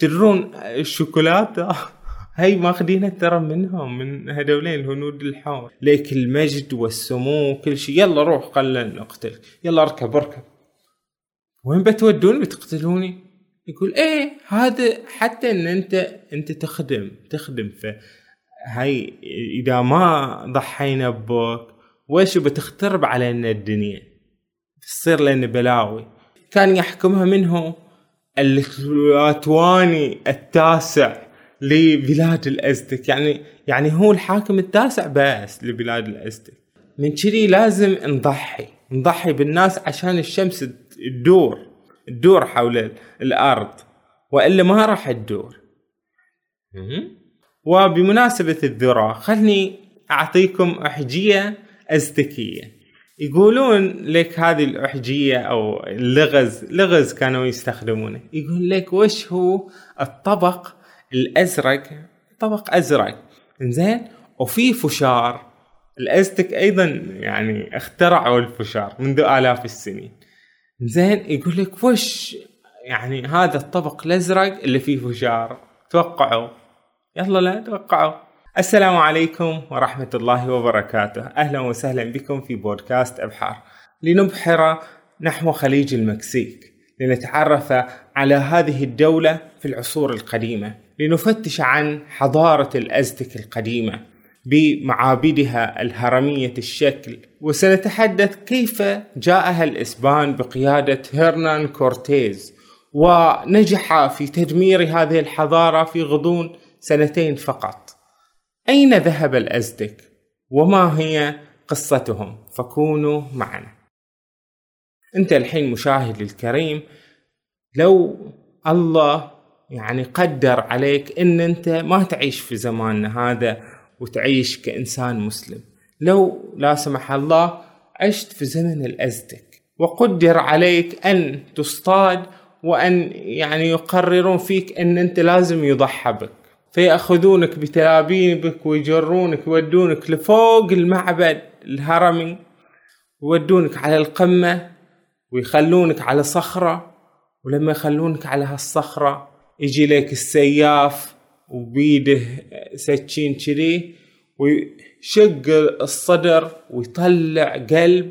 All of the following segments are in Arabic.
تدرون الشوكولاتة؟ هاي ماخذينها ترى منهم من هذولين الهنود الحمر ليك المجد والسمو وكل شيء. يلا روح خلنا نقتلك يلا اركب اركب. وين بتودوني بتقتلوني؟ يقول إيه هذا حتى إن أنت أنت تخدم تخدم ف هاي إذا ما ضحينا بوك ويش بتخترب علينا الدنيا؟ تصير لنا بلاوي. كان يحكمها منه الاتواني التاسع لبلاد الأزتك. يعني يعني هو الحاكم التاسع بس لبلاد الأزتك. من كذي لازم نضحي. نضحي بالناس عشان الشمس تدور. تدور حول الأرض. وإلا ما راح تدور. وبمناسبة الذرة خلني أعطيكم احجية أزتكية. يقولون لك هذه الأحجية أو اللغز لغز كانوا يستخدمونه. يقول لك وش هو الطبق الأزرق؟ طبق أزرق. زين وفي فشار. الأزتك أيضا يعني اخترعوا الفشار منذ آلاف السنين. زين يقول لك وش يعني هذا الطبق الأزرق اللي فيه فشار؟ توقعوا. يلا لا توقعوا. السلام عليكم ورحمة الله وبركاته. أهلا وسهلا بكم في بودكاست أبحار. لنبحر نحو خليج المكسيك. لنتعرف على هذه الدولة في العصور القديمة. لنفتش عن حضارة الأزتك القديمة بمعابدها الهرمية الشكل. وسنتحدث كيف جاءها الإسبان بقيادة هرنان كورتيز. ونجح في تدمير هذه الحضارة في غضون سنتين فقط. أين ذهب الأزتك؟ وما هي قصتهم؟ فكونوا معنا. أنت الحين مشاهد الكريم لو الله يعني قدر عليك إن أنت ما تعيش في زماننا هذا وتعيش كإنسان مسلم لو لا سمح الله عشت في زمن الازتك وقدر عليك أن تصطاد وأن يعني يقررون فيك إن أنت لازم يضحى بك فيأخذونك بتلابيبك ويجرونك يودونك لفوق المعبد الهرمي يودونك على القمة ويخلونك على صخرة ولما يخلونك على هالصخرة يجي لك السياف وبيده سكين كذي ويشق الصدر ويطلع قلب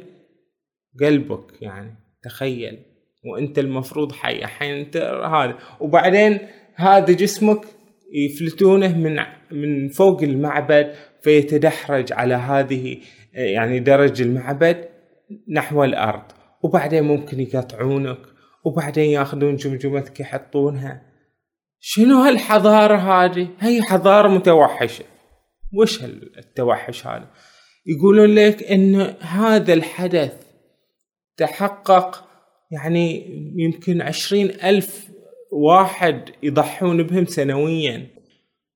قلبك يعني تخيل. وأنت المفروض حي الحين أنت هذا. وبعدين هذا جسمك يفلتونه من من فوق المعبد فيتدحرج على هذه يعني درج المعبد نحو الأرض وبعدين ممكن يقطعونك وبعدين ياخذون جمجمتك يحطونها شنو هالحضارة هذه؟ هي حضارة متوحشة وش التوحش هذا؟ يقولون لك إن هذا الحدث تحقق يعني يمكن عشرين ألف واحد يضحون بهم سنويا.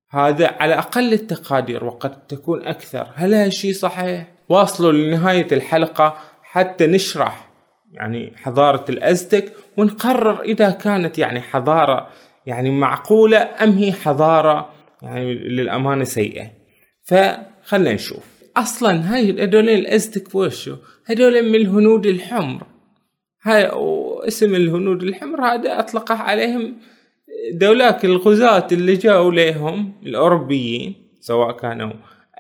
هذا على أقل التقادير وقد تكون أكثر. هل هالشي صحيح؟ واصلوا لنهاية الحلقة. حتى نشرح يعني حضارة الأزتك ونقرر إذا كانت يعني حضارة يعني معقولة أم هي حضارة يعني للأمانة سيئة. فخلنا نشوف. أصلا هاي هذول الأزتك وشو؟ هذول من الهنود الحمر. هاي اسم الهنود الحمر هذا أطلقه عليهم دولاك الغزاة اللي جاوا لهم الأوروبيين سواء كانوا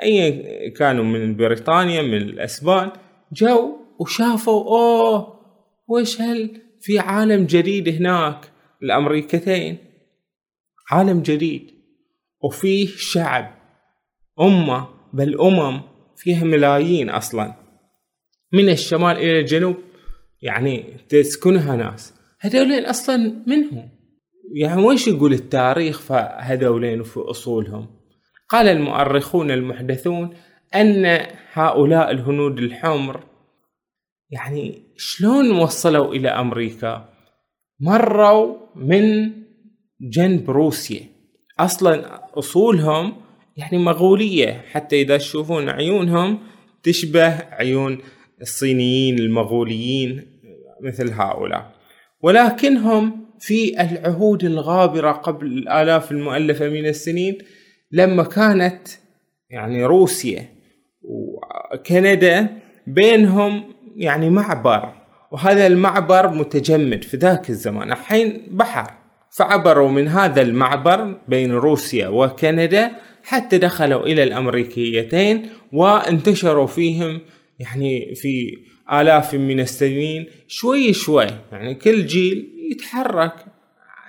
أي كانوا من بريطانيا من الأسبان جو وشافوا أوه وش هل في عالم جديد هناك؟ الأمريكتين عالم جديد وفيه شعب أمة بل أمم فيها ملايين أصلا من الشمال إلى الجنوب. يعني تسكنها ناس. هذولين أصلا منهم. يعني وش يقول التاريخ فهذولين وفي أصولهم؟ قال المؤرخون المحدثون أن هؤلاء الهنود الحمر يعني شلون وصلوا إلى أمريكا؟ مروا من جنب روسيا. أصلا أصولهم يعني مغولية حتى إذا تشوفون عيونهم تشبه عيون الصينيين المغوليين. مثل هؤلاء. ولكنهم في العهود الغابرة قبل الآلاف المؤلفة من السنين لما كانت يعني روسيا وكندا بينهم يعني معبر وهذا المعبر متجمد في ذاك الزمان. الحين بحر فعبروا من هذا المعبر بين روسيا وكندا حتى دخلوا إلى الأمريكيتين وانتشروا فيهم يعني في آلاف من السنين شوي شوي يعني كل جيل يتحرك.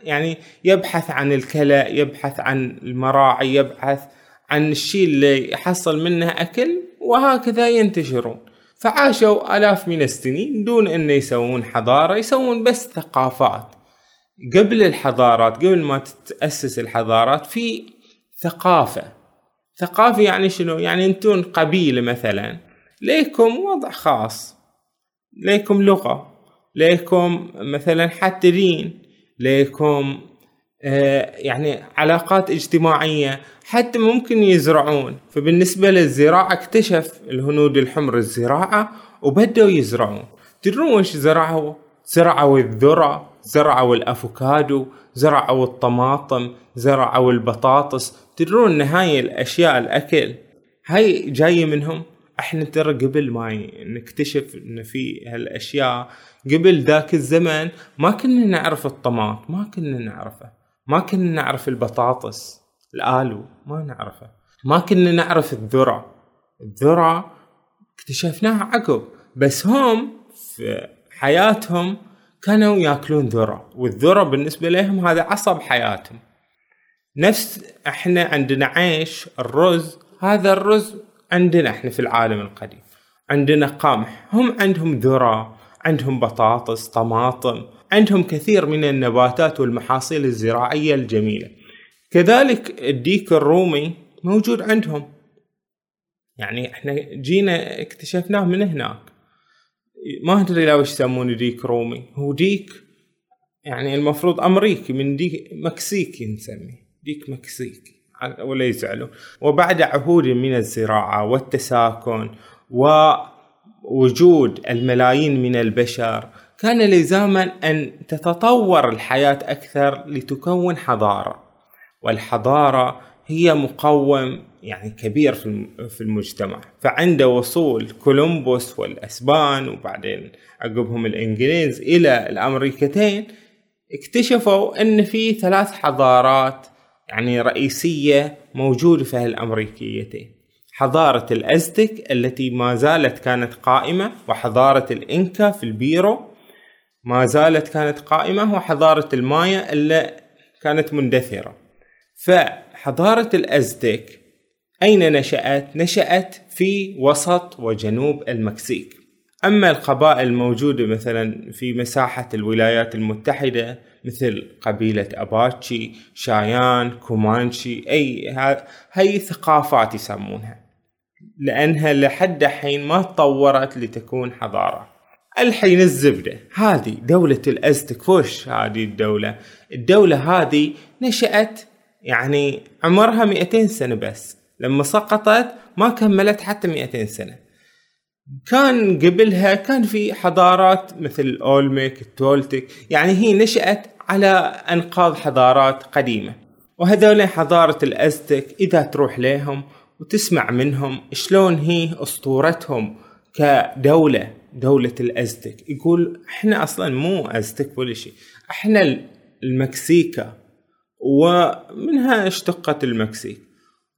يعني يبحث عن الكلى يبحث عن المراعي يبحث عن الشيء اللي يحصل منه أكل وهكذا ينتشرون. فعاشوا آلاف من السنين دون أن يسوون حضارة يسوون بس ثقافات. قبل الحضارات قبل ما تتأسس الحضارات في ثقافة. ثقافة يعني شنو؟ يعني أنتون قبيلة مثلا. ليكم وضع خاص. ليكم لغة ليكم مثلا حتى دين ليكم آه يعني علاقات اجتماعية حتى ممكن يزرعون. فبالنسبة للزراعة اكتشف الهنود الحمر الزراعة وبدأوا يزرعون. تدرون وش زرعوا؟ زرعوا الذرة زرعوا الأفوكادو زرعوا الطماطم زرعوا البطاطس. تدرون ان هاي الأشياء الأكل. هاي جاية منهم؟ إحنا ترى قبل ما نكتشف ان في هالأشياء قبل ذاك الزمن ما كنا نعرف الطماط ما كنا نعرفه. ما كنا نعرف البطاطس الآلو ما نعرفه. ما كنا نعرف الذرة. الذرة اكتشفناها عقب بس هم في حياتهم كانوا ياكلون ذرة والذرة بالنسبة لهم هذا عصب حياتهم. نفس إحنا عندنا عيش الرز هذا الرز عندنا إحنا في العالم القديم. عندنا قمح هم عندهم ذرة عندهم بطاطس طماطم عندهم كثير من النباتات والمحاصيل الزراعية الجميلة. كذلك الديك الرومي موجود عندهم. يعني إحنا جينا اكتشفناه من هناك. ما ادري لو يسمونه ديك رومي. هو ديك يعني المفروض أمريكي من ديك مكسيكي نسميه. ديك مكسيكي. ولا يزعلوا وبعد عهود من الزراعة والتساكن ووجود الملايين من البشر كان لزاما أن تتطور الحياة أكثر لتكون حضارة. والحضارة هي مقوم يعني كبير في المجتمع. فعند وصول كولومبوس والأسبان وبعدين عقبهم الإنجليز إلى الأمريكتين اكتشفوا أن في ثلاث حضارات يعني رئيسية موجودة في هالأمريكيتين. حضارة الأزتك التي ما زالت كانت قائمة وحضارة الإنكا في البيرو ما زالت كانت قائمة وحضارة المايا اللي كانت مندثرة. فحضارة الأزتك أين نشأت؟ نشأت في وسط وجنوب المكسيك. أما القبائل الموجودة مثلا في مساحة الولايات المتحدة مثل قبيلة أباتشي شايان كومانشي أي هاي ثقافات يسمونها. لأنها لحد الحين ما تطورت لتكون حضارة. الحين الزبدة. هذه دولة الأزتك وش هذه الدولة. الدولة هذه نشأت يعني عمرها 200 سنة بس. لما سقطت ما كملت حتى 200 سنة. كان قبلها كان في حضارات مثل الأولميك التولتك يعني هي نشأت على أنقاض حضارات قديمة. وهذول حضارة الأزتك إذا تروح لهم وتسمع منهم شلون هي أسطورتهم كدولة دولة الأزتك. يقول إحنا أصلا مو أزتك ولا شيء إحنا المكسيكا ومنها اشتقت المكسيك؟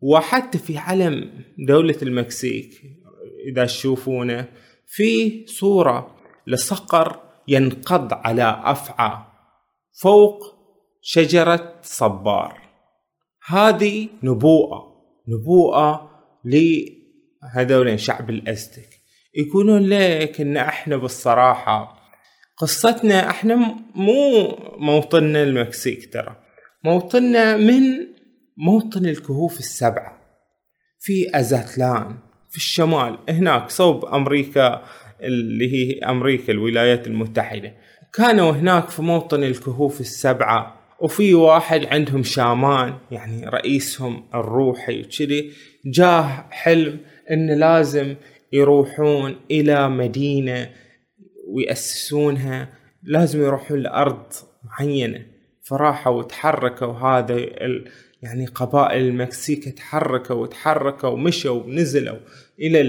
وحتى في علم دولة المكسيك إذا تشوفونه في صورة لصقر ينقض على أفعى. فوق شجرة صبار. هذه نبوءة نبوءة لهذول شعب الأزتك. يقولون لك إن إحنا بالصراحة قصتنا إحنا مو موطننا المكسيك ترى. موطننا من موطن الكهوف السبعة في أزاتلان في الشمال هناك صوب أمريكا اللي هي أمريكا الولايات المتحدة. كانوا هناك في موطن الكهوف السبعة وفي واحد عندهم شامان يعني رئيسهم الروحي كذي جاه حلم انه لازم يروحون إلى مدينة ويأسسونها لازم يروحون لأرض معينة. فراحوا وتحركوا هذا ال... يعني قبائل المكسيك تحركوا وتحركوا ومشوا ونزلوا إلى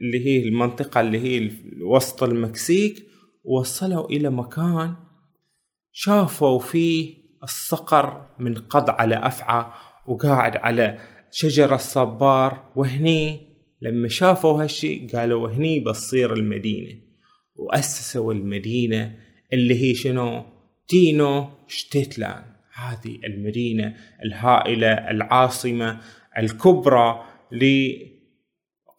اللي هي المنطقة اللي هي وسط المكسيك. وصلوا إلى مكان شافوا فيه الصقر منقض على أفعى وقاعد على شجر الصبار. وهني لما شافوا هالشي قالوا وهني بتصير المدينة. وأسسوا المدينة اللي هي شنو؟ تينو شتيتلان هذه المدينة الهائلة العاصمة الكبرى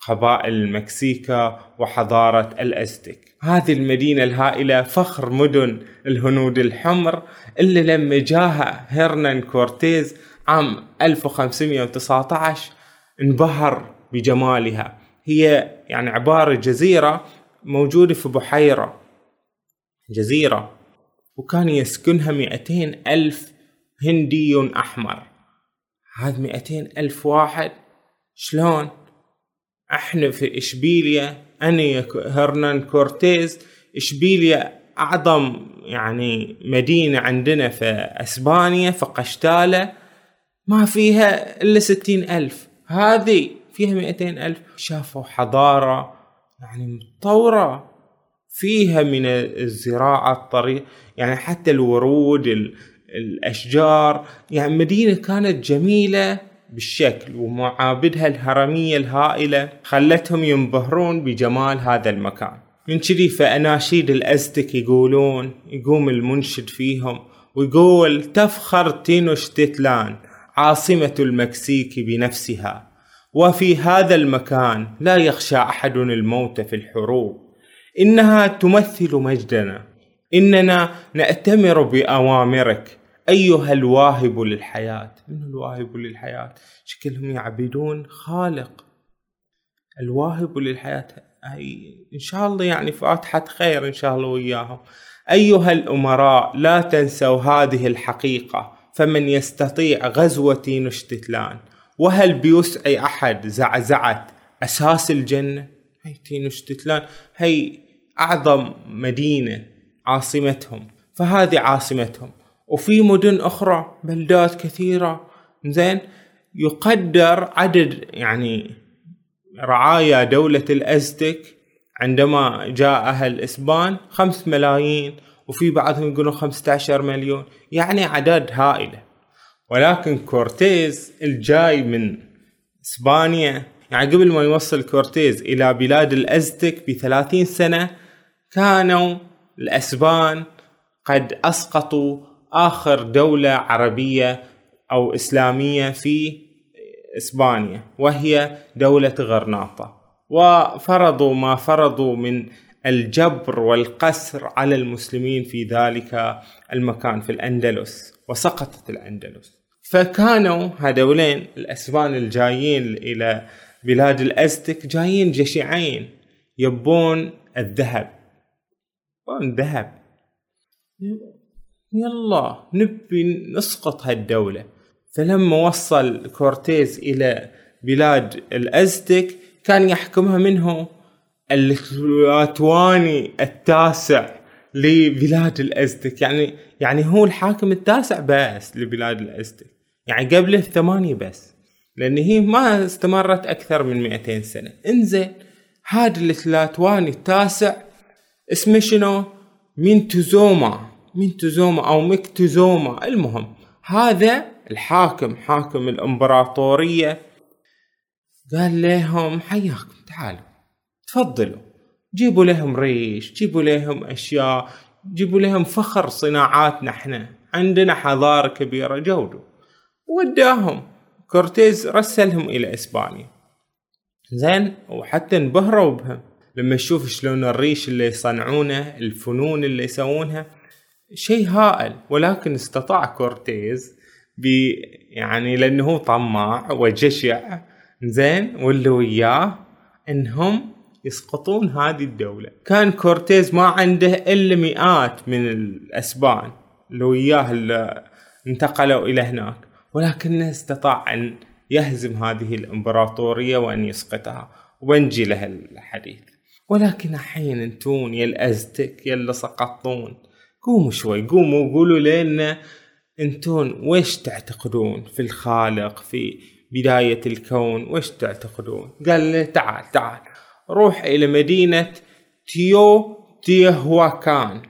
لقبائل المكسيكا وحضارة الأزتك. هذه المدينة الهائلة فخر مدن الهنود الحمر اللي لما جاها هيرنان كورتيز عام 1519 انبهر بجمالها. هي يعني عبارة جزيرة موجودة في بحيرة. جزيرة. وكان يسكنها مئتين ألف هندي أحمر. هذا مئتين ألف واحد شلون؟ إحنا في اشبيليا أنا هرنان كورتيز. إشبيليا أعظم يعني مدينة عندنا في أسبانيا في قشتالة. ما فيها إلا ستين ألف. هذه فيها مئتين ألف. شافوا حضارة يعني متطورة. فيها من الزراعة الطريق يعني حتى الورود الأشجار. يعني مدينة كانت جميلة. بالشكل ومعابدها الهرمية الهائلة خلتهم ينبهرون بجمال هذا المكان. من كذي فأناشيد الأزتك يقولون يقوم المنشد فيهم ويقول تفخر تينوشتيتلان عاصمة المكسيك بنفسها وفي هذا المكان لا يخشى أحد الموت في الحروب. إنها تمثل مجدنا إننا نأتمر بأوامرك أيها الواهب للحياة. من الواهب للحياة؟ شكلهم يعبدون خالق. الواهب للحياة أي إن شاء الله يعني فاتحة خير إن شاء الله وياهم. أيها الأمراء لا تنسوا هذه الحقيقة. فمن يستطيع غزوة تينوشتتلان وهل بيسعي أحد زعزعة أساس الجنة؟ هي تينوشتتلان هي أعظم مدينة عاصمتهم. فهذه عاصمتهم. وفي مدن أخرى بلدات كثيرة زين يقدر عدد يعني رعايا دولة الأزتك عندما جاءها الإسبان خمس ملايين وفي بعضهم يقولون خمسة عشر مليون يعني أعداد هائلة ولكن كورتيز الجاي من إسبانيا يعني قبل ما يوصل كورتيز إلى بلاد الأزتك بثلاثين سنة كانوا الأسبان قد أسقطوا آخر دولة عربية أو إسلامية في إسبانيا وهي دولة غرناطة. وفرضوا ما فرضوا من الجبر والقسر على المسلمين في ذلك المكان في الأندلس وسقطت الأندلس. فكانوا هذولين الأسبان الجايين إلى بلاد الأزتك جايين جشعين يبون الذهب. يبون الذهب يلا نبي نسقط هالدولة. فلما وصل كورتيز إلى بلاد الأزتك كان يحكمها منو التلاتواني التاسع لبلاد الأزتك. يعني يعني هو الحاكم التاسع بس لبلاد الأزتك. يعني قبله ثمانية بس. لأن هي ما استمرت أكثر من 200 سنة. انزين هذا التلاتواني التاسع اسمه شنو؟ مينتوزوما. مينتوزوما أو ميكتوزوما المهم هذا الحاكم حاكم الإمبراطورية قال لهم حياكم تعالوا تفضلوا جيبوا لهم ريش جيبوا لهم أشياء جيبوا لهم فخر صناعاتنا إحنا عندنا حضارة كبيرة جودوا. وداهم. كورتيز رسلهم إلى إسبانيا. زين وحتى انبهروا بهم. لما تشوف شلون الريش اللي يصنعونه الفنون اللي يسوونها شيء هائل ولكن استطاع كورتيز ب يعني لأنه هو طماع وجشع زين واللي وياه إنهم يسقطون هذه الدولة. كان كورتيز ما عنده إلا مئات من الأسبان اللي وياه اللي انتقلوا إلى هناك ولكنه استطاع أن يهزم هذه الإمبراطورية وأن يسقطها ونجي له الحديث. ولكن الحين أنتون يا الأزتك يا اللي سقطون قوموا شوي قوموا وقولوا لنا أنتون ويش تعتقدون في الخالق في بداية الكون؟ ويش تعتقدون؟ قال له تعال تعال روح إلى مدينة تيو تيهواكان.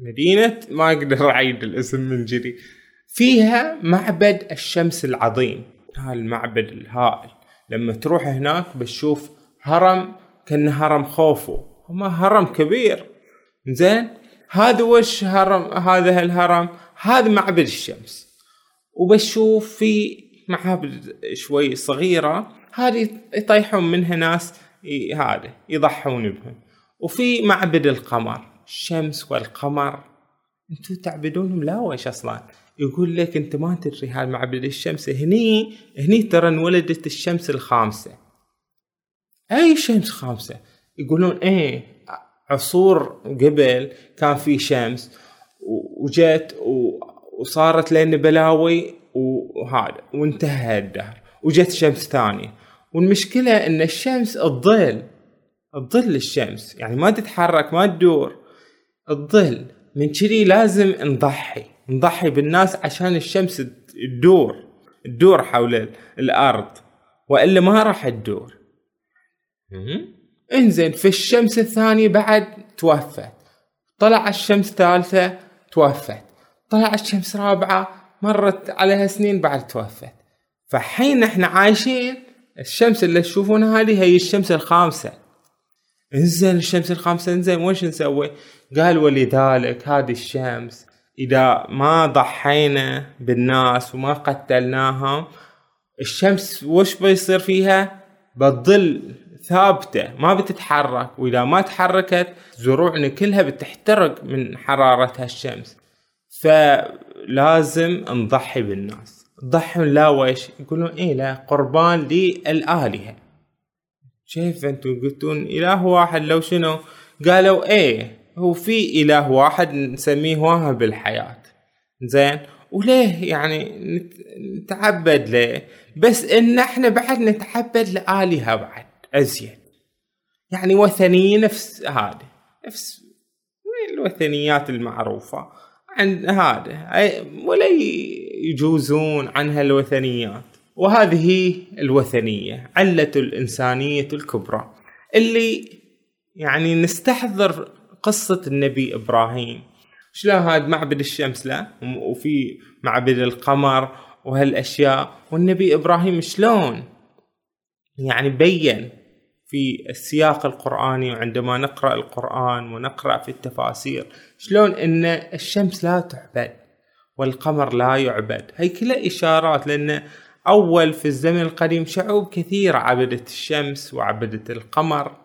مدينة ما أقدر أعيد الاسم من جدي فيها معبد الشمس العظيم. هالمعبد الهائل. لما تروح هناك بتشوف هرم كان هرم خوفو. هما هرم كبير. زين؟ هذا وش هرم هذا الهرم هذا معبد الشمس. وبشوف في معابد شوي صغيرة هذه يطيحون منها ناس هذا يضحون بهم. وفي معبد القمر الشمس والقمر. أنتم تعبدونهم لا وش أصلا؟ يقول لك انت ما تدري هذا معبد الشمس. هني هني ترى انولدت الشمس الخامسة. أي شمس خامسة؟ يقولون إيه عصور قبل كان في شمس وجت وصارت لنا بلاوي وهذا وانتهى الدهر وجت شمس ثانية. والمشكلة إن الشمس الظل الظل الشمس يعني ما تتحرك ما تدور الظل من كذي لازم نضحي نضحي بالناس عشان الشمس تدور تدور حول الأرض وإلا ما راح تدور. انزين في الشمس الثانية بعد توفت. طلع الشمس ثالثة توفت. طلع الشمس رابعة مرت عليها سنين بعد توفت. فحين إحنا عايشين الشمس اللي تشوفونها هذه هي الشمس الخامسة. انزين الشمس الخامسة انزين وش نسوي؟ قال ولذلك هذه الشمس إذا ما ضحينا بالناس وما قتلناهم الشمس وش بيصير فيها؟ بتظل ثابتة ما بتتحرك. وإذا ما تحركت زروعنا كلها بتحترق من حرارة هالشمس فلازم نضحي بالناس. ضحوا لا ويش؟ يقولون إيه لا قربان للآلهة. كيف أنتم قلتون إله واحد؟ لو شنو؟ قالوا إيه هو في إله واحد نسميه واهب الحياة. زين؟ وليه يعني نتعبد ليه؟ بس إن إحنا بعد نتعبد لآلهة بعد. أزين. يعني وثنية نفس هذه نفس الوثنيات المعروفة عند هذا ولا يجوزون عنها الوثنيات. وهذه هي الوثنية علة الإنسانية الكبرى اللي يعني نستحضر قصة النبي إبراهيم. شلون هذا معبد الشمس لا وفي معبد القمر وهالأشياء. والنبي إبراهيم شلون يعني بين في السياق القرآني وعندما نقرأ القرآن ونقرأ في التفاسير شلون إن الشمس لا تعبد والقمر لا يعبد؟ هي كلها إشارات لأن أول في الزمن القديم شعوب كثيرة عبدت الشمس وعبدت القمر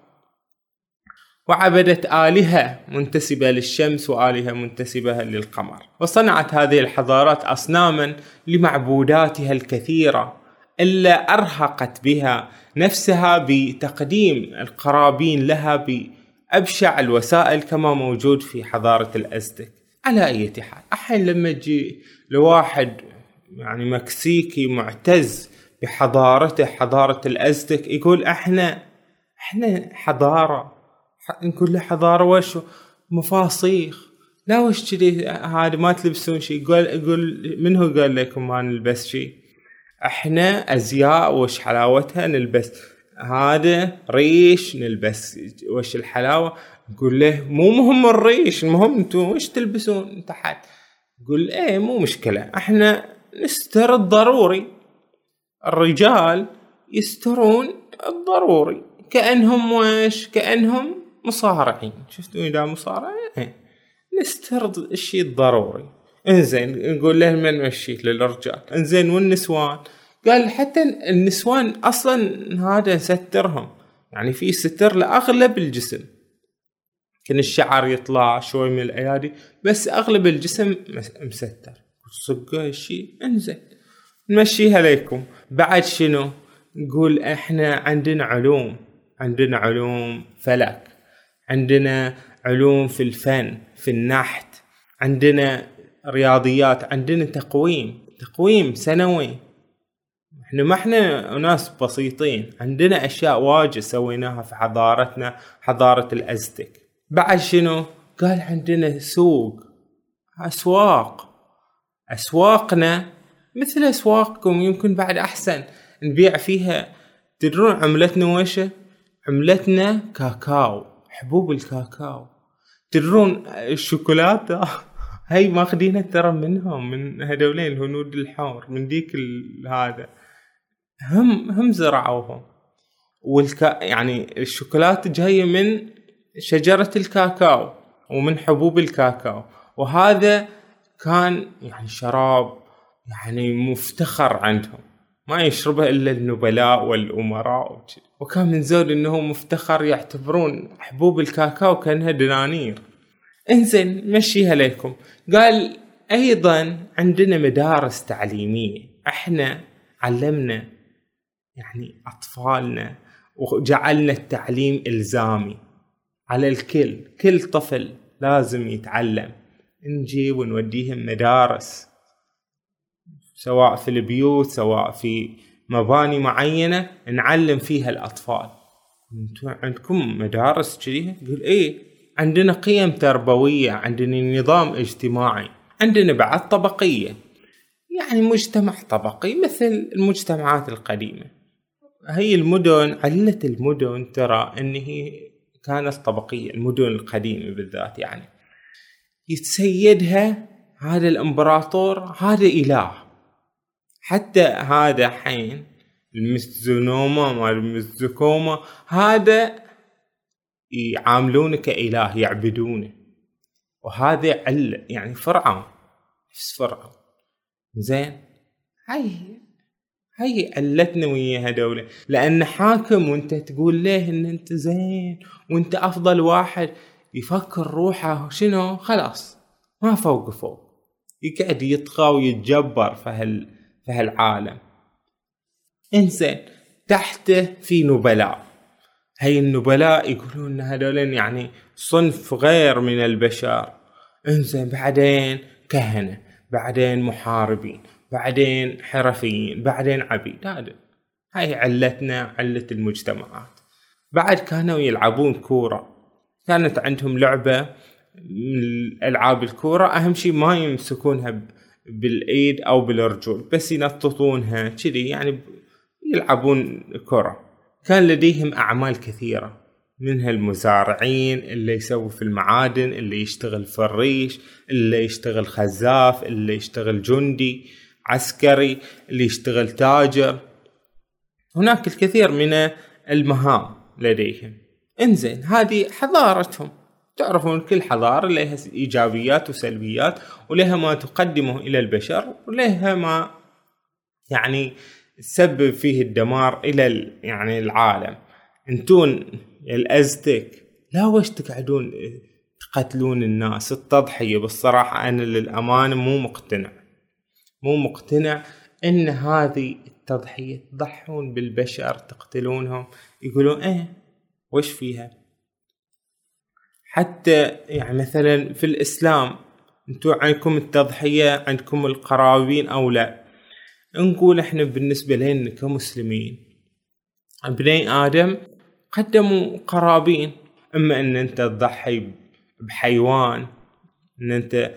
وعبدت آلهة منتسبة للشمس وآلهة منتسبة للقمر. وصنعت هذه الحضارات أصناما لمعبوداتها الكثيرة إلا أرهقت بها نفسها بتقديم القرابين لها بأبشع الوسائل كما موجود في حضارة الأزتك. على أي حال أحيانا لما تجي لواحد يعني مكسيكي معتز بحضارته حضارة الأزتك يقول إحنا إحنا حضارة نقول له حضارة وش؟ مفاصيخ. لا وش كذي؟ هذا ما تلبسون شيء يقول يقول من هو قال لكم ما نلبس شيء إحنا ازياء وش حلاوتها نلبس. هذا ريش نلبس. وش الحلاوة؟ نقول له مو مهم الريش المهم أنتم وش تلبسون تحت؟ يقول إيه مو مشكلة. إحنا نستر الضروري. الرجال يسترون الضروري. كأنهم وش؟ كأنهم مصارعين. شفتوا إذا مصارع إيه. نستر الشيء الضروري. إنزين نقول له من مشيت للرجال إنزين والنسوان؟ قال حتى النسوان أصلا هذا نسترهم يعني في ستر لأغلب الجسم. كان الشعر يطلع شوي من الأيادي بس أغلب الجسم مستر صقة الشيء إنزين. نمشيها لكم بعد شنو؟ نقول إحنا عندنا علوم. عندنا علوم فلك. عندنا علوم في الفن في النحت. عندنا رياضيات عندنا تقويم تقويم سنوي. إحنا ما إحنا ناس بسيطين عندنا أشياء واجد سويناها في حضارتنا حضارة الأزتك. بعد شنو؟ قال عندنا سوق أسواق. أسواقنا مثل أسواقكم يمكن بعد أحسن. نبيع فيها تدرون عملتنا وش؟ عملتنا كاكاو حبوب الكاكاو. تدرون الشوكولاتة هاي ماخذينها ترى منهم من هذولين الهنود الحمر من ديك هذا. هم هم زرعوهم. والكا يعني الشوكولاتة جاية من شجرة الكاكاو ومن حبوب الكاكاو. وهذا كان يعني شراب يعني مفتخر عندهم. ما يشربه إلا النبلاء والأمراء وكان من زود إنه مفتخر يعتبرون حبوب الكاكاو كأنها دنانير. إنزين مشيها لكم قال أيضا عندنا مدارس تعليمية. إحنا علمنا يعني أطفالنا وجعلنا التعليم إلزامي. على الكل كل طفل لازم يتعلم. نجي ونوديهم مدارس سواء في البيوت سواء في مباني معينة نعلم فيها الأطفال. أنتم عندكم مدارس كذي؟ يقول إيه عندنا قيم تربوية عندنا نظام اجتماعي عندنا بعد طبقية. يعني مجتمع طبقي مثل المجتمعات القديمة. هي المدن علة المدن ترى إن هي كانت طبقية المدن القديمة بالذات يعني. يتسيدها هذا الإمبراطور هذا إله. حتى هذا حين المستزونوما مال هذا يعاملونه كإله يعبدونه. وهذا يعني فرعون نفس فرعون. زين؟ هاي هاي علتنا ويا هذول لأن حاكم وأنت تقول له إن أنت زين وأنت أفضل واحد يفكر روحه شنو؟ خلاص ما فوق فوق. يقعد يطغى ويتجبر في هالعالم. إنزين تحته في نبلاء. هاي النبلاء يقولون هذول يعني صنف غير من البشر. انزين بعدين كهنة بعدين محاربين بعدين حرفيين بعدين عبيد. هذا هاي علتنا علة المجتمعات. بعد كانوا يلعبون كورة. كانت عندهم لعبة من ألعاب الكورة. أهم شيء ما يمسكونها بالإيد أو بالرجول بس ينططونها كذي يعني يلعبون كرة كان لديهم أعمال كثيرة منها المزارعين اللي يسوي في المعادن اللي يشتغل في الريش اللي يشتغل خزاف اللي يشتغل جندي عسكري اللي يشتغل تاجر. هناك الكثير من المهام لديهم. إنزين هذه حضارتهم. تعرفون كل حضارة لها إيجابيات وسلبيات ولها ما تقدمه إلى البشر ولها ما يعني تسبب فيه الدمار إلى يعني العالم. انتون الأزتك لا وش تقعدون تقتلون الناس؟ التضحية بالصراحة أنا للأمانة مو مقتنع. مو مقتنع إن هذه التضحية تضحون بالبشر تقتلونهم يقولون إيه وش فيها؟ حتى يعني مثلا في الإسلام أنتم عندكم التضحية عندكم القرابين أو لا؟ نقول إحنا بالنسبة لنا كمسلمين. بني آدم قدموا قرابين. إما إن أنت تضحي بحيوان إن أنت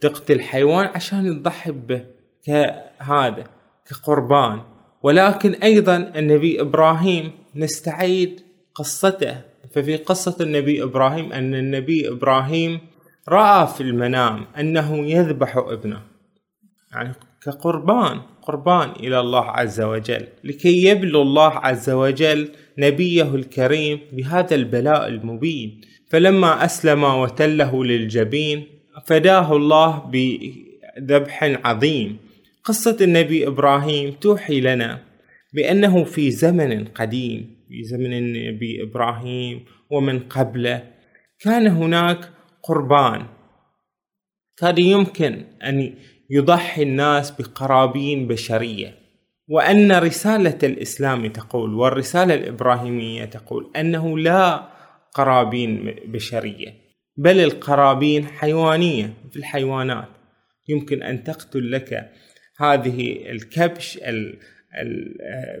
تقتل حيوان عشان تضحي به كهذا كقربان. ولكن أيضا النبي إبراهيم نستعيد قصته. ففي قصة النبي إبراهيم أن النبي إبراهيم رأى في المنام أنه يذبح ابنه يعني كقربان. قربان إلى الله عز وجل لكي يبلو الله عز وجل نبيه الكريم بهذا البلاء المبين. فلما أسلم وتله للجبين فداه الله بذبح عظيم. قصة النبي إبراهيم توحي لنا بأنه في زمن قديم في زمن النبي إبراهيم ومن قبله كان هناك قربان. كان يمكن أن يضحي الناس بقرابين بشرية. وأن رسالة الإسلام تقول والرسالة الإبراهيمية تقول أنه لا قرابين بشرية بل القرابين حيوانية في الحيوانات. يمكن أن تقتل لك هذه الكبش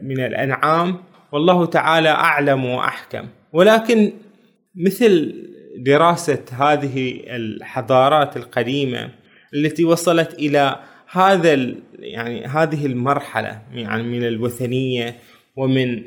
من الأنعام. والله تعالى أعلم وأحكم. ولكن مثل دراسة هذه الحضارات القديمة التي وصلت إلى هذا يعني هذه المرحلة يعني من الوثنية ومن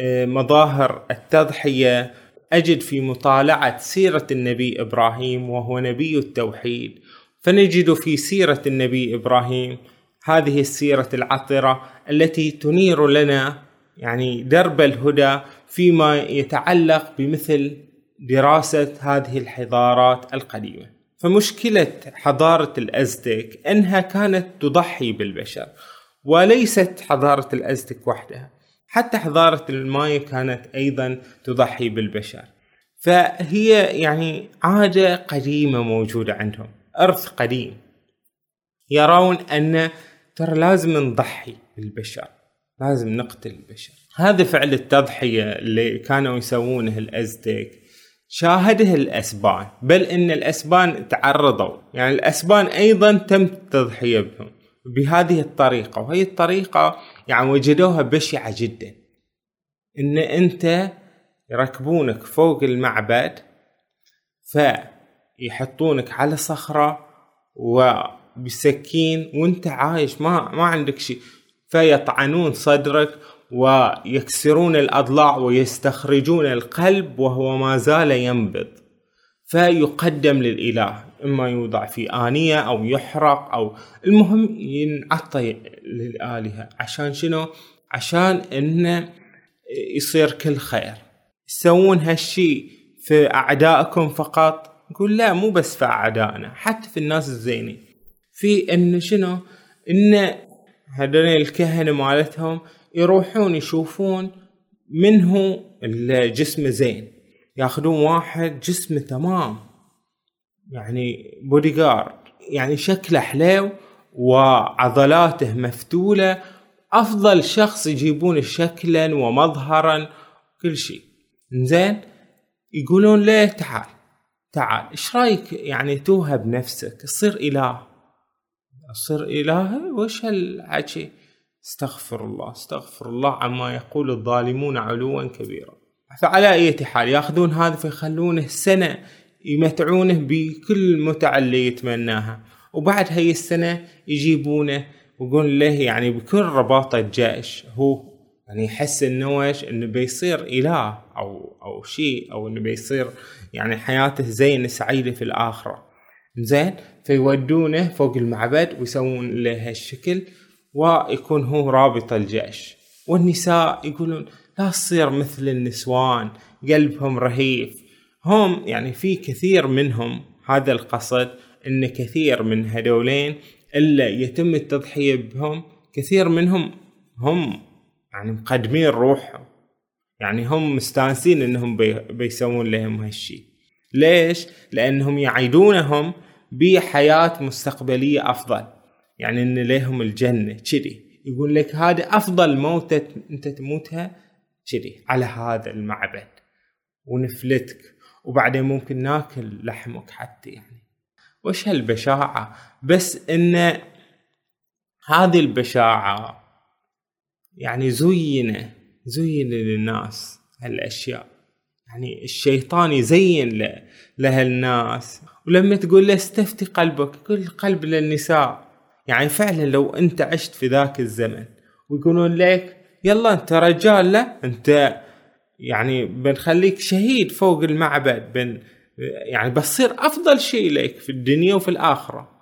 آه، مظاهر التضحية. أجد في مطالعة سيرة النبي إبراهيم وهو نبي التوحيد. فنجد في سيرة النبي إبراهيم هذه السيرة العطرة التي تنير لنا يعني درب الهدى فيما يتعلق بمثل دراسة هذه الحضارات القديمة. فمشكلة حضارة الأزتك أنها كانت تضحي بالبشر وليست حضارة الأزتك وحدها حتى حضارة المايا كانت أيضا تضحي بالبشر. فهي يعني عادة قديمة موجودة عندهم إرث قديم. يرون أن ترى لازم نضحي بالبشر لازم نقتل البشر. هذا فعل التضحية اللي كانوا يسوونه الأزتك شاهده الأسبان بل إن الأسبان تعرضوا. يعني الأسبان أيضا تم التضحية بهم بهذه الطريقة وهي الطريقة يعني وجدوها بشعة جدا. إن أنت يركبونك فوق المعبد فيحطونك على صخرة وبسكين وأنت عايش ما ما عندك شيء فيطعنون صدرك ويكسرون الأضلاع ويستخرجون القلب وهو ما زال ينبض. فيقدم للإله إما يوضع في آنية أو يحرق أو المهم ينعطى للآلهة. عشان شنو؟ عشان إنه يصير كل خير. يسوون هالشي في أعدائكم فقط؟ يقول لا مو بس في أعدائنا حتى في الناس الزينين. في إن شنو؟ إن هذول الكهنة مالتهم يروحون يشوفون من هو الجسم زين. ياخذون واحد جسمه تمام. يعني بودي جارد يعني شكله حلو وعضلاته مفتولة. أفضل شخص يجيبون شكلا ومظهرا كل شيء. زين يقولون له تعال تعال إيش رأيك يعني توهب نفسك؟ تصير إله. تصير إله؟ وش هالحكي استغفر الله استغفر الله عما يقول الظالمون علوا كبيرا. فعلى أي حال يأخذون هذا فيخلونه سنة يمتعونه بكل المتع اللي يتمناها. وبعد هاي السنة يجيبونه ويقول له يعني بكل رباطة جيش هو يعني يحس إنه إنه بيصير إله أو أو شيء أو إنه بيصير يعني حياته زينة سعيدة في الآخرة. زين؟ فيودونه فوق المعبد ويسوون له هالشكل. ويكون هو رابط الجيش. والنساء يقولون لا تصير مثل النسوان قلبهم رهيف. هم يعني في كثير منهم هذا القصد إن كثير من هذولين إلا يتم التضحية بهم كثير منهم هم يعني مقدمين روحهم. يعني هم مستانسين إنهم بي بيسوون لهم هالشي. ليش؟ لأنهم يعيدونهم بحياة مستقبلية أفضل. يعني إن لهم الجنة كذي يقول لك هذا أفضل موتة أنت تموتها كذي على هذا المعبد ونفلتك. وبعدين ممكن ناكل لحمك حتى يعني. وش هالبشاعة؟ بس إن هذه البشاعة يعني زين زين للناس هالأشياء. يعني الشيطان يزين لهالناس ولما تقول له استفتي قلبك كل قلب للنساء. يعني فعلا لو أنت عشت في ذاك الزمن ويقولون لك يلا أنت رجال لا أنت يعني بنخليك شهيد فوق المعبد بن يعني بتصير أفضل شيء لك في الدنيا وفي الآخرة.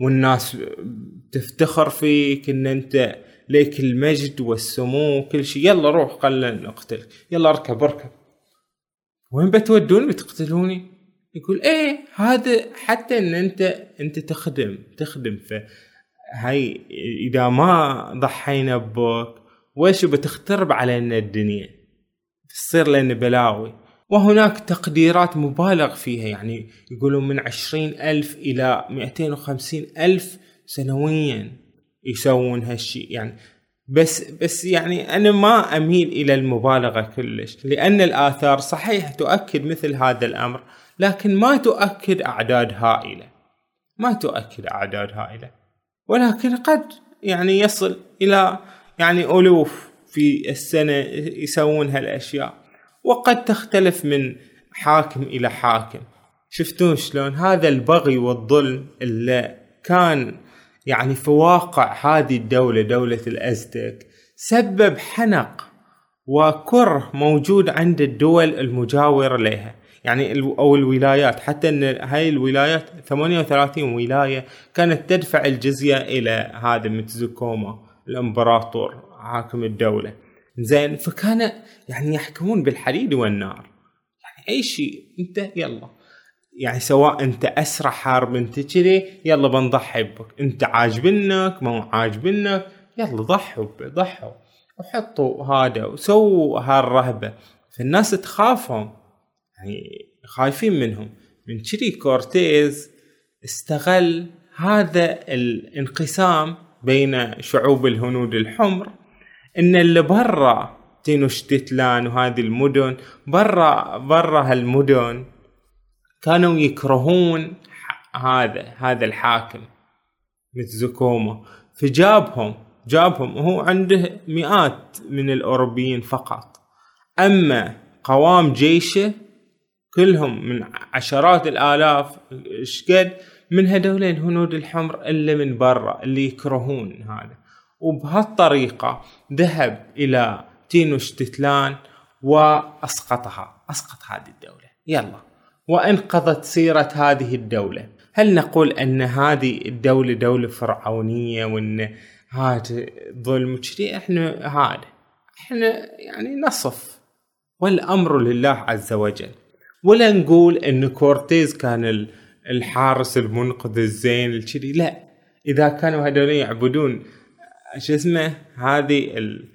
والناس تفتخر فيك إن أنت لك المجد والسمو وكل شيء. يلا روح خلنا نقتلك. يلا اركب اركب. وين بتودوني بتقتلوني؟ يقول إيه هذا حتى إن أنت أنت تخدم تخدم في هاي إذا ما ضحينا بوك وش بتخترب علينا الدنيا؟ تصير لنا بلاوي. وهناك تقديرات مبالغ فيها يعني يقولون من عشرين ألف إلى مئتين وخمسين ألف سنويا يسوون هالشيء يعني بس بس يعني أنا ما أميل إلى المبالغة كلش لأن الآثار صحيح تؤكد مثل هذا الأمر لكن ما تؤكد أعداد هائلة. ما تؤكد أعداد هائلة. ولكن قد يعني يصل إلى يعني ألوف في السنة يسوون هالأشياء. وقد تختلف من حاكم إلى حاكم. شفتون شلون؟ هذا البغي والظلم اللي كان يعني في واقع هذه الدولة دولة الأزتك سبب حنق وكره موجود عند الدول المجاورة لها. يعني أو الولايات. حتى إن هاي الولايات 38 ولاية كانت تدفع الجزية إلى هذا متزوكوما الإمبراطور حاكم الدولة. زين فكان يعني يحكمون بالحديد والنار. يعني أي شيء أنت يلا. يعني سواء أنت أسرع حارب انت كذي يلا بنضحي بك أنت عاجبنك مو عاجبنك يلا ضحوا ضحوا. وحطوا هذا وسووا هالرهبة. فالناس تخافهم يعني خايفين منهم. من كذي كورتيز استغل هذا الانقسام بين شعوب الهنود الحمر إن اللي برا تينوشتيتلان وهذه المدن برا برا هالمدن كانوا يكرهون هذا هذا الحاكم متزوكوما فجابهم جابهم وهو عنده مئات من الأوروبيين فقط. أما قوام جيشه كلهم من عشرات الآلاف إيش قد؟ من هذول الهنود الحمر اللي من برا اللي يكرهون هذا. وبهالطريقة ذهب إلى تينوشتتلان وأسقطها. أسقط هذه الدولة. يلا. وانقضت سيرة هذه الدولة. هل نقول أن هذه الدولة دولة فرعونية وأن هذا ظلم كذي إحنا هذا. إحنا يعني نصف. والأمر لله عز وجل. ولا نقول أن كورتيز كان الحارس المنقذ الزين الكذي لا. إذا كانوا هذول يعبدون شو اسمه هذه ال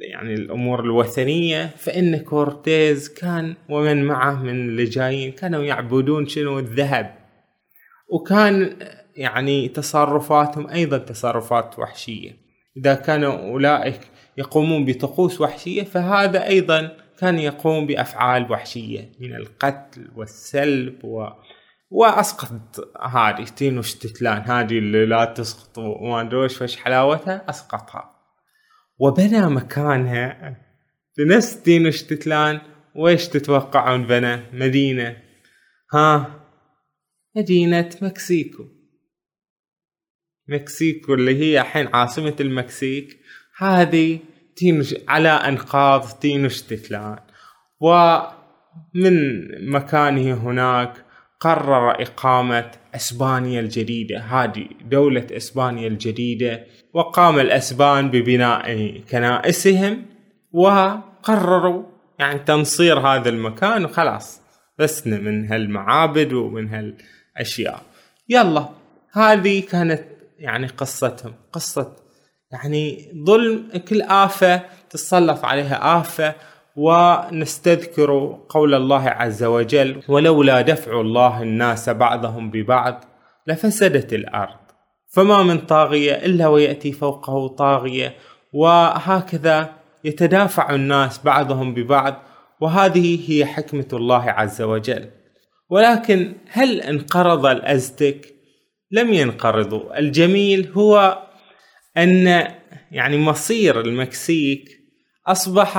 يعني الأمور الوثنية فإن كورتيز كان ومن معه من اللي جايين كانوا يعبدون شنو؟ الذهب. وكان يعني تصرفاتهم أيضا تصرفات وحشية. إذا كانوا أولئك يقومون بطقوس وحشية فهذا أيضا كان يقوم بأفعال وحشية من القتل والسلب و وأسقط هذه تين وشتتلان هذه اللي لا تسقط وما ادري وش حلاوتها أسقطها. وبنى مكانها بنفس تين وشتتلان ويش تتوقعون بنى؟ مدينة. ها مدينة مكسيكو. مكسيكو اللي هي الحين عاصمة المكسيك. هذه تينوش على أنقاض تينوشتتلان ومن مكانه هناك قرر إقامة إسبانيا الجديدة. هذه دولة إسبانيا الجديدة. وقام الأسبان ببناء كنائسهم وقرروا يعني تنصير هذا المكان وخلاص. بسنا من هالمعابد ومن هالأشياء. يلا هذه كانت يعني قصتهم. قصة يعني ظلم كل آفة تسلط عليها آفة ونستذكر قول الله عز وجل ولولا دفع الله الناس بعضهم ببعض لفسدت الأرض. فما من طاغية إلا ويأتي فوقه طاغية وهكذا يتدافع الناس بعضهم ببعض وهذه هي حكمة الله عز وجل. ولكن هل انقرض الأزتك؟ لم ينقرضوا. الجميل هو أن يعني مصير المكسيك أصبح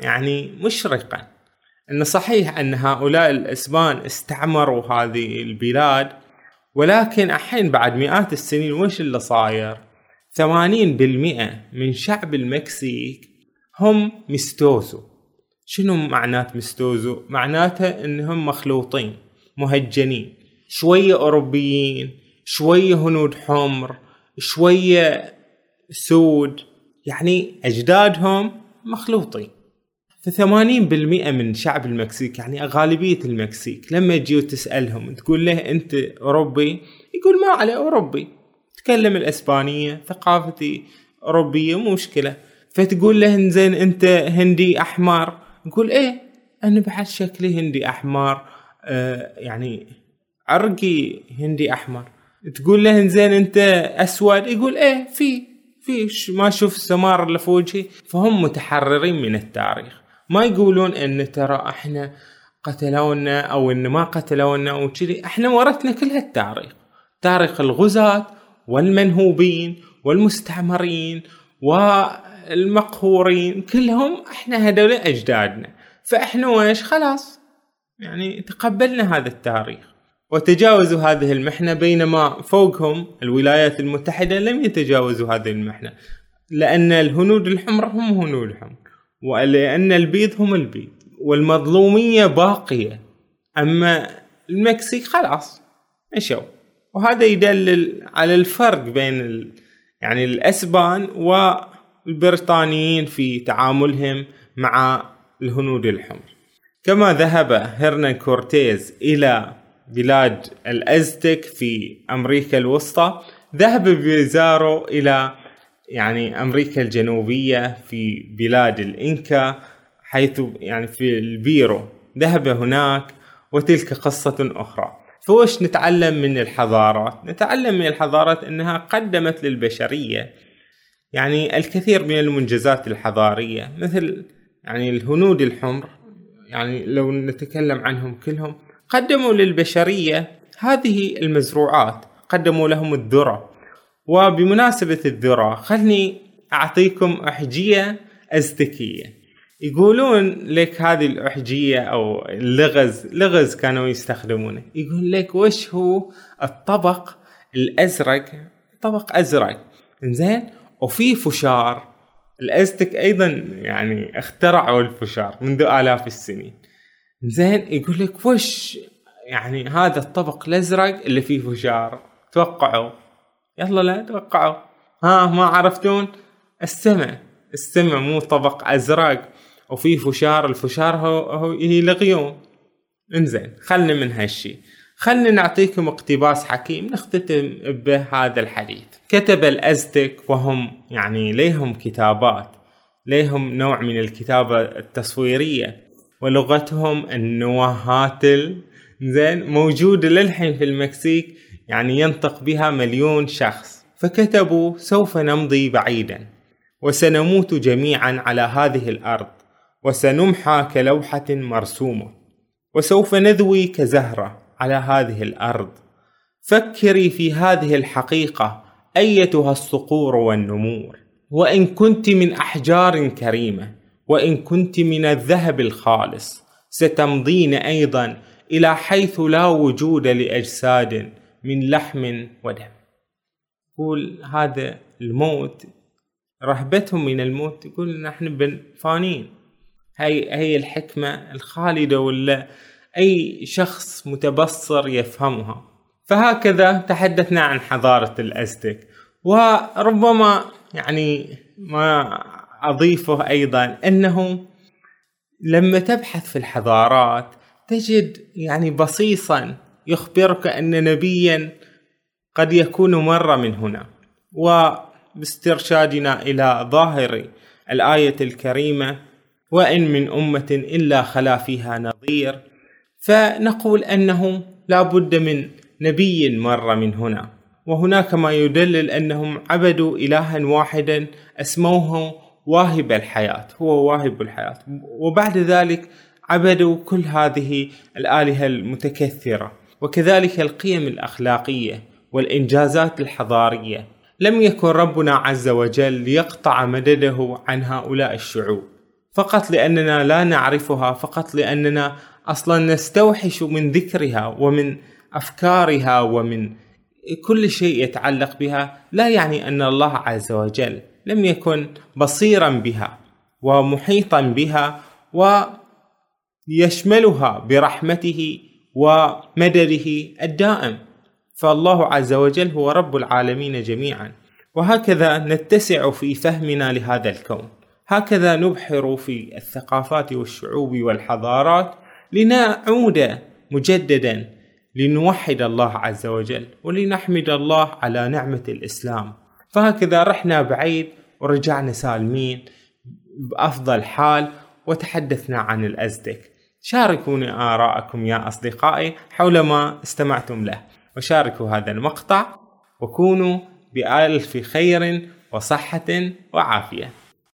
يعني مشرقا أن صحيح أن هؤلاء الإسبان استعمروا هذه البلاد ولكن الحين بعد مئات السنين وش اللي صاير؟ 80% من شعب المكسيك هم mestizo شنو معنات mestizo؟ معناته انهم مخلوطين مهجنين شوية أوروبيين شوية هنود حمر شوية سود يعني أجدادهم مخلوطين. فثمانين بالمئة من شعب المكسيك يعني غالبية المكسيك لما تجي وتسألهم تقول له أنت أوروبي؟ يقول ما عليه أوروبي. تكلم الإسبانية ثقافتي أوروبية مشكلة. فتقول له زين أنت هندي أحمر؟ يقول إيه أنا بعد شكلي هندي أحمر آه يعني عرقي هندي أحمر. تقول له زين أنت أسود؟ يقول إيه في. في ما أشوف السمار اللي في وجهي فهم متحررين من التاريخ. ما يقولون إن ترى إحنا قتلونا أو إن ما قتلونا أو كذي إحنا ورثنا كل هالتاريخ. تاريخ الغزاة والمنهوبين والمستعمرين والمقهورين كلهم إحنا هذول أجدادنا. فإحنا ويش خلاص. يعني تقبلنا هذا التاريخ. وتجاوزوا هذه المحنة بينما فوقهم الولايات المتحدة لم يتجاوزوا هذه المحنة لأن الهنود الحمر هم هنود حمر ولأن البيض هم البيض والمظلومية باقية. أما المكسيك خلاص مشوا. وهذا يدلل على الفرق بين ال... يعني الأسبان والبريطانيين في تعاملهم مع الهنود الحمر. كما ذهب هرنان كورتيز إلى بلاد الأزتك في أمريكا الوسطى. ذهب بيزارو إلى يعني أمريكا الجنوبية في بلاد الإنكا حيث يعني في البيرو. ذهب هناك وتلك قصة أخرى. فوش نتعلم من الحضارات؟ نتعلم من الحضارات أنها قدمت للبشرية يعني الكثير من المنجزات الحضارية مثل يعني الهنود الحمر. يعني لو نتكلم عنهم كلهم قدموا للبشرية هذه المزروعات قدموا لهم الذرة. وبمناسبة الذرة خلني أعطيكم أحجية أزتكية. يقولون لك هذه الأحجية أو اللغز لغز كانوا يستخدمونه. يقول لك وش هو الطبق الأزرق؟ طبق أزرق. زين وفي فشار. الأزتك أيضا يعني اخترعوا الفشار منذ آلاف السنين. زين يقول لك وش؟ يعني هذا الطبق الأزرق اللي فيه فشار توقعوا. يلا لا توقعوا. ها ما عرفتون؟ السمع. السمع مو طبق أزرق وفي فشار الفشار هو, هو هي الغيوم انزين خلنا من هالشي. خلنا نعطيكم اقتباس حكيم نختتم بهذا الحديث. كتب الأزتك وهم يعني ليهم كتابات ليهم نوع من الكتابة التصويرية. ولغتهم النواهاتل. زين موجودة للحين في المكسيك يعني ينطق بها مليون شخص. فكتبوا سوف نمضي بعيدا. وسنموت جميعا على هذه الأرض. وسنمحى كلوحة مرسومة. وسوف نذوي كزهرة على هذه الأرض. فكري في هذه الحقيقة أيتها الصقور والنمور. وإن كنت من أحجار كريمة. وإن كنت من الذهب الخالص ستمضين أيضا إلى حيث لا وجود لأجساد من لحم ودم. يقول هذا الموت رهبتهم من الموت يقول نحن فانين. هي هي الحكمة الخالدة ولا أي شخص متبصر يفهمها. فهكذا تحدثنا عن حضارة الأزتك. وربما يعني ما أضيفه أيضا أنه لما تبحث في الحضارات تجد يعني بصيصا يخبرك أن نبيا قد يكون مر من هنا. وباسترشادنا إلى ظاهر الآية الكريمة وإن من أمة إلا خلا فيها نظير فنقول أنه لا بد من نبي مر من هنا. وهناك ما يدلل أنهم عبدوا إلها واحدا أسموه واهب الحياة هو واهب الحياة. وبعد ذلك عبدوا كل هذه الآلهة المتكثرة. وكذلك القيم الأخلاقية والإنجازات الحضارية. لم يكن ربنا عز وجل ليقطع مدده عن هؤلاء الشعوب. فقط لأننا لا نعرفها فقط لأننا أصلا نستوحش من ذكرها ومن أفكارها ومن كل شيء يتعلق بها. لا يعني أن الله عز وجل لم يكن بصيرا بها ومحيطا بها ويشملها برحمته ومدده الدائم. فالله عز وجل هو رب العالمين جميعا. وهكذا نتسع في فهمنا لهذا الكون. هكذا نبحر في الثقافات والشعوب والحضارات لنعود مجددا لنوحد الله عز وجل ولنحمد الله على نعمة الإسلام. فهكذا رحنا بعيد ورجعنا سالمين بأفضل حال وتحدثنا عن الأزدك. شاركوني آراءكم يا أصدقائي حول ما استمعتم له وشاركوا هذا المقطع وكونوا بألف خير وصحة وعافية.